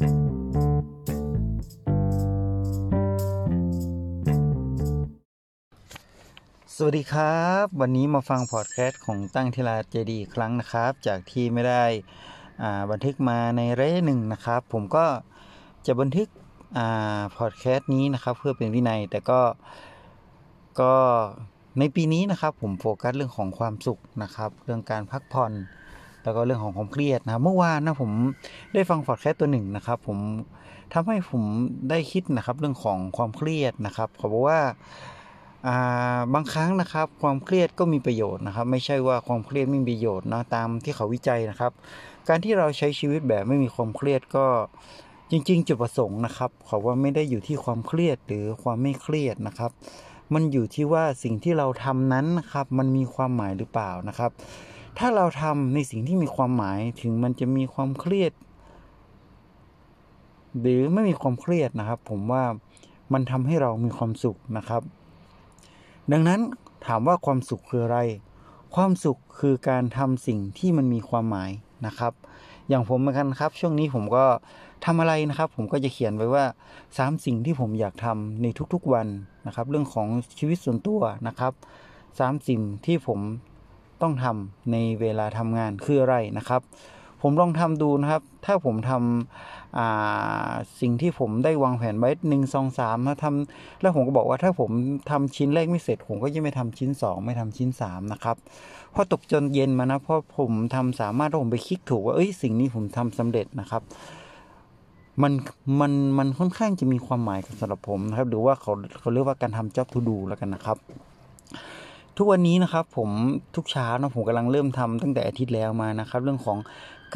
สวัสดีครับ วันนี้มาฟังพอดแคสต์ของตั้งทีลาเจดีอีกครั้งนะครับ จากที่ไม่ได้บันทึกมาในระยะหนึ่งนะครับ ผมก็จะบันทึกพอดแคสต์นี้นะครับ เพื่อเป็นวินัย แต่ก็ก็ในปีนี้นะครับ ผมโฟกัสเรื่องของความสุขนะครับ เรื่องการพักผ่อน แล้วก็เรื่องของความเครียดนะครับเมื่อวานนะผมได้ฟังพอดแคสต์ตัวหนึ่งนะครับ ผมทำให้ผมได้คิดนะครับ เรื่องของความเครียดนะครับเขาบอกว่าบางครั้งนะครับ ความเครียดก็มีประโยชน์นะครับ ไม่ใช่ว่าความเครียดไม่มีประโยชน์นะตามที่เขาวิจัยนะครับ การที่เราใช้ชีวิตแบบไม่มีความเครียดก็จริง ๆ จุดประสงค์นะครับเขาว่าไม่ได้อยู่ที่ความเครียดหรือความไม่เครียดนะครับ มันอยู่ที่ว่าสิ่งที่เราทำนั้นนะครับ มันมีความหมายหรือเปล่านะครับ ถ้าเราทำในสิ่งที่มีความหมายถึงมันจะมีความเครียด หรือไม่มีความเครียดนะครับ ผมว่ามันทำให้เรามีความสุขนะครับ ดังนั้นถามว่าความสุขคืออะไร ความสุขคือการทำสิ่งที่มันมีความหมายนะครับ อย่างผมเหมือนกันครับ ช่วงนี้ผมก็ทำอะไรนะครับ ผมก็จะเขียนไว้ว่า 3 สิ่งที่ผมอยากทำในทุกๆวันนะครับ เรื่องของชีวิตส่วนตัวนะครับ3สิ่งที่ผม ต้องทำในเวลาทำงานคืออะไรนะครับ ผมลองทำดูนะครับ ถ้าผมทำสิ่งที่ผมได้วางแผนไว้หนึ่งสองสามมาทำแล้วผมก็บอกว่าถ้าผมทำชิ้นแรกไม่เสร็จ ผมก็จะไม่ทำชิ้นสองไม่ทำชิ้นสามนะครับพอตกจนเย็นมานะพราะผมทำสามารถถ้าผมไปคลิกถูกว่าเอ้ยสิ่งนี้ผมทำสำเร็จนะครับมันมันมันค่อนข้างจะมีความหมายสำหรับผมนะครับ หรือว่าเขาเขาเรียกว่าการทำ job to do แล้วกันนะครับ ทุกวันนี้นะครับผมทุกเช้านะผมกำลังเริ่มทำตั้งแต่อาทิตย์แล้วมานะครับ เรื่องของ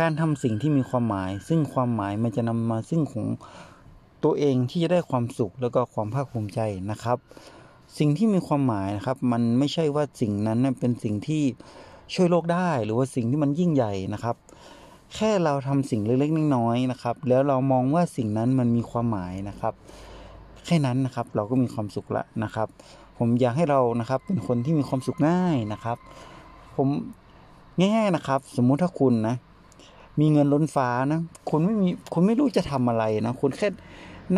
การทำสิ่งที่มีความหมาย ซึ่งความหมายมันจะนำมาซึ่งของตัวเองที่จะได้ความสุขแล้วก็ความภาคภูมิใจนะครับ สิ่งที่มีความหมายนะครับ มันไม่ใช่ว่าสิ่งนั้นเป็นสิ่งที่ช่วยโลกได้ หรือว่าสิ่งที่มันยิ่งใหญ่นะครับ แค่เราทำสิ่งเล็กๆน้อยๆนะครับ แล้วเรามองว่าสิ่งนั้นมันมีความหมายนะครับ แค่นั้นนะครับเราก็มีความสุขละนะครับ ผมอยากให้เรานะครับเป็นคนที่มีความสุขง่ายนะครับ ผมง่ายๆนะครับ สมมุติถ้าคุณนะ มีเงินล้นฟ้านะคุณไม่มีคุณไม่รู้จะทำอะไรนะคุณแค่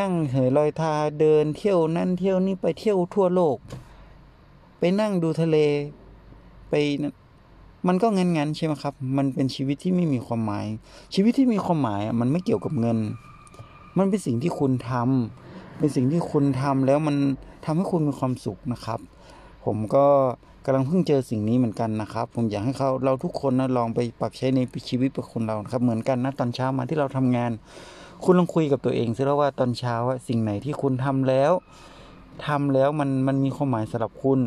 นั่งเหยลอยทาเดินเที่ยวนั่นเที่ยวนี่ไปเที่ยวทั่วโลก ไปนั่งดูทะเลไปมันก็เงันงันใช่ไหมครับ มันเป็นชีวิตที่ไม่มีความหมาย ชีวิตที่มีความหมายมันไม่เกี่ยวกับเงิน มันเป็นสิ่งที่คุณทำ เป็นสิ่งที่คุณทำแล้วมันทำให้คุณมีความสุขนะครับ ผมก็กำลังเพิ่งเจอสิ่งนี้เหมือนกันนะครับ ผมอยากให้เขาเราทุกคนนะลองไปปรับใช้ในชีวิตของคนเราครับ เหมือนกันนะตอนเช้ามาที่เราทำงาน คุณลองคุยกับตัวเองซิแล้วว่าตอนเช้าสิ่งไหนที่คุณทำแล้วทำแล้วมันมันมีความหมายสำหรับคุณ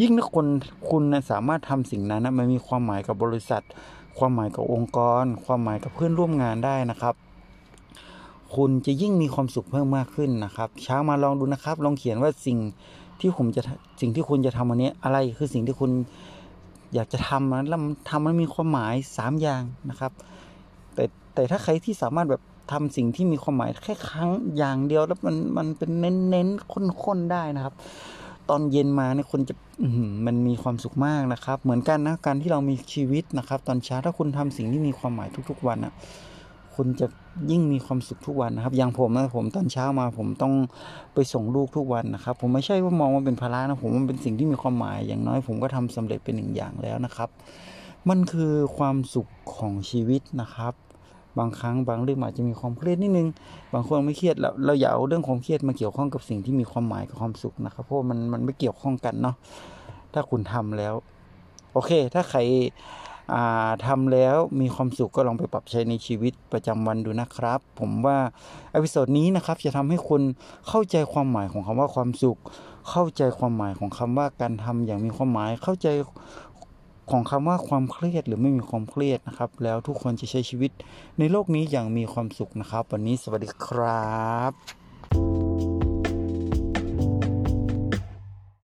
ยิ่งถ้าคนคุณนะสามารถทำสิ่งนั้นนะมันมีความหมายกับบริษัท ความหมายกับองค์กร ความหมายกับเพื่อนร่วมงานได้นะครับ คุณจะยิ่งมีความสุขเพิ่มมากขึ้นนะครับ เช้ามาลองดูนะครับ ลองเขียนว่าสิ่งที่ผมจะสิ่งที่คุณจะทำวันนี้อะไรคือสิ่งที่คุณอยากจะทำนะแล้วมันทำมันมีความหมายสามอย่างนะครับ แต่แต่ถ้าใครที่สามารถแบบทำสิ่งที่มีความหมายแค่ครั้งอย่างเดียวแล้วมันมันเป็นเน้นเน้นค้นๆได้นะครับ ตอนเย็นมาเนี่ยคนจะมันมีความสุขมากนะครับ เหมือนกันนะการที่เรามีชีวิตนะครับ ตอนเช้าถ้าคุณทำสิ่งที่มีความหมายทุก ๆ วันอะ คุณจะยิ่งมีความสุขทุกวันนะครับ อย่างผมนะผมตอนเช้ามาผมต้องไปส่งลูกทุกวันนะครับ ผมไม่ใช่ว่ามองว่าเป็นภาระนะผมมันเป็นสิ่งที่มีความหมาย อย่างน้อยผมก็ทำสำเร็จเป็นหนึ่งอย่างแล้วนะครับ มันคือความสุขของชีวิตนะครับ บางครั้งบางเรื่องอาจจะมีความเครียดนิดนึง บางคนไม่เครียดเราเราอย่าเอาเรื่องความเครียดมาเกี่ยวข้องกับสิ่งที่มีความหมายกับความสุขนะครับ เพราะมันมันไม่เกี่ยวข้องกันเนาะถ้าคุณทำแล้ว โอเค ถ้าใคร ทำแล้วมีความสุขก็ลองไปปรับใช้ในชีวิตประจำวันดูนะครับ ผมว่าอพิโซดนี้นะครับจะทำให้คุณเข้าใจความหมายของคำว่าความสุข เข้าใจความหมายของคำว่าการทำอย่างมีความหมายเข้าใจของคำว่าความเครียดหรือไม่มีความเครียดนะครับ แล้วทุกคนจะใช้ชีวิตในโลกนี้อย่างมีความสุขนะครับ วันนี้สวัสดีครับ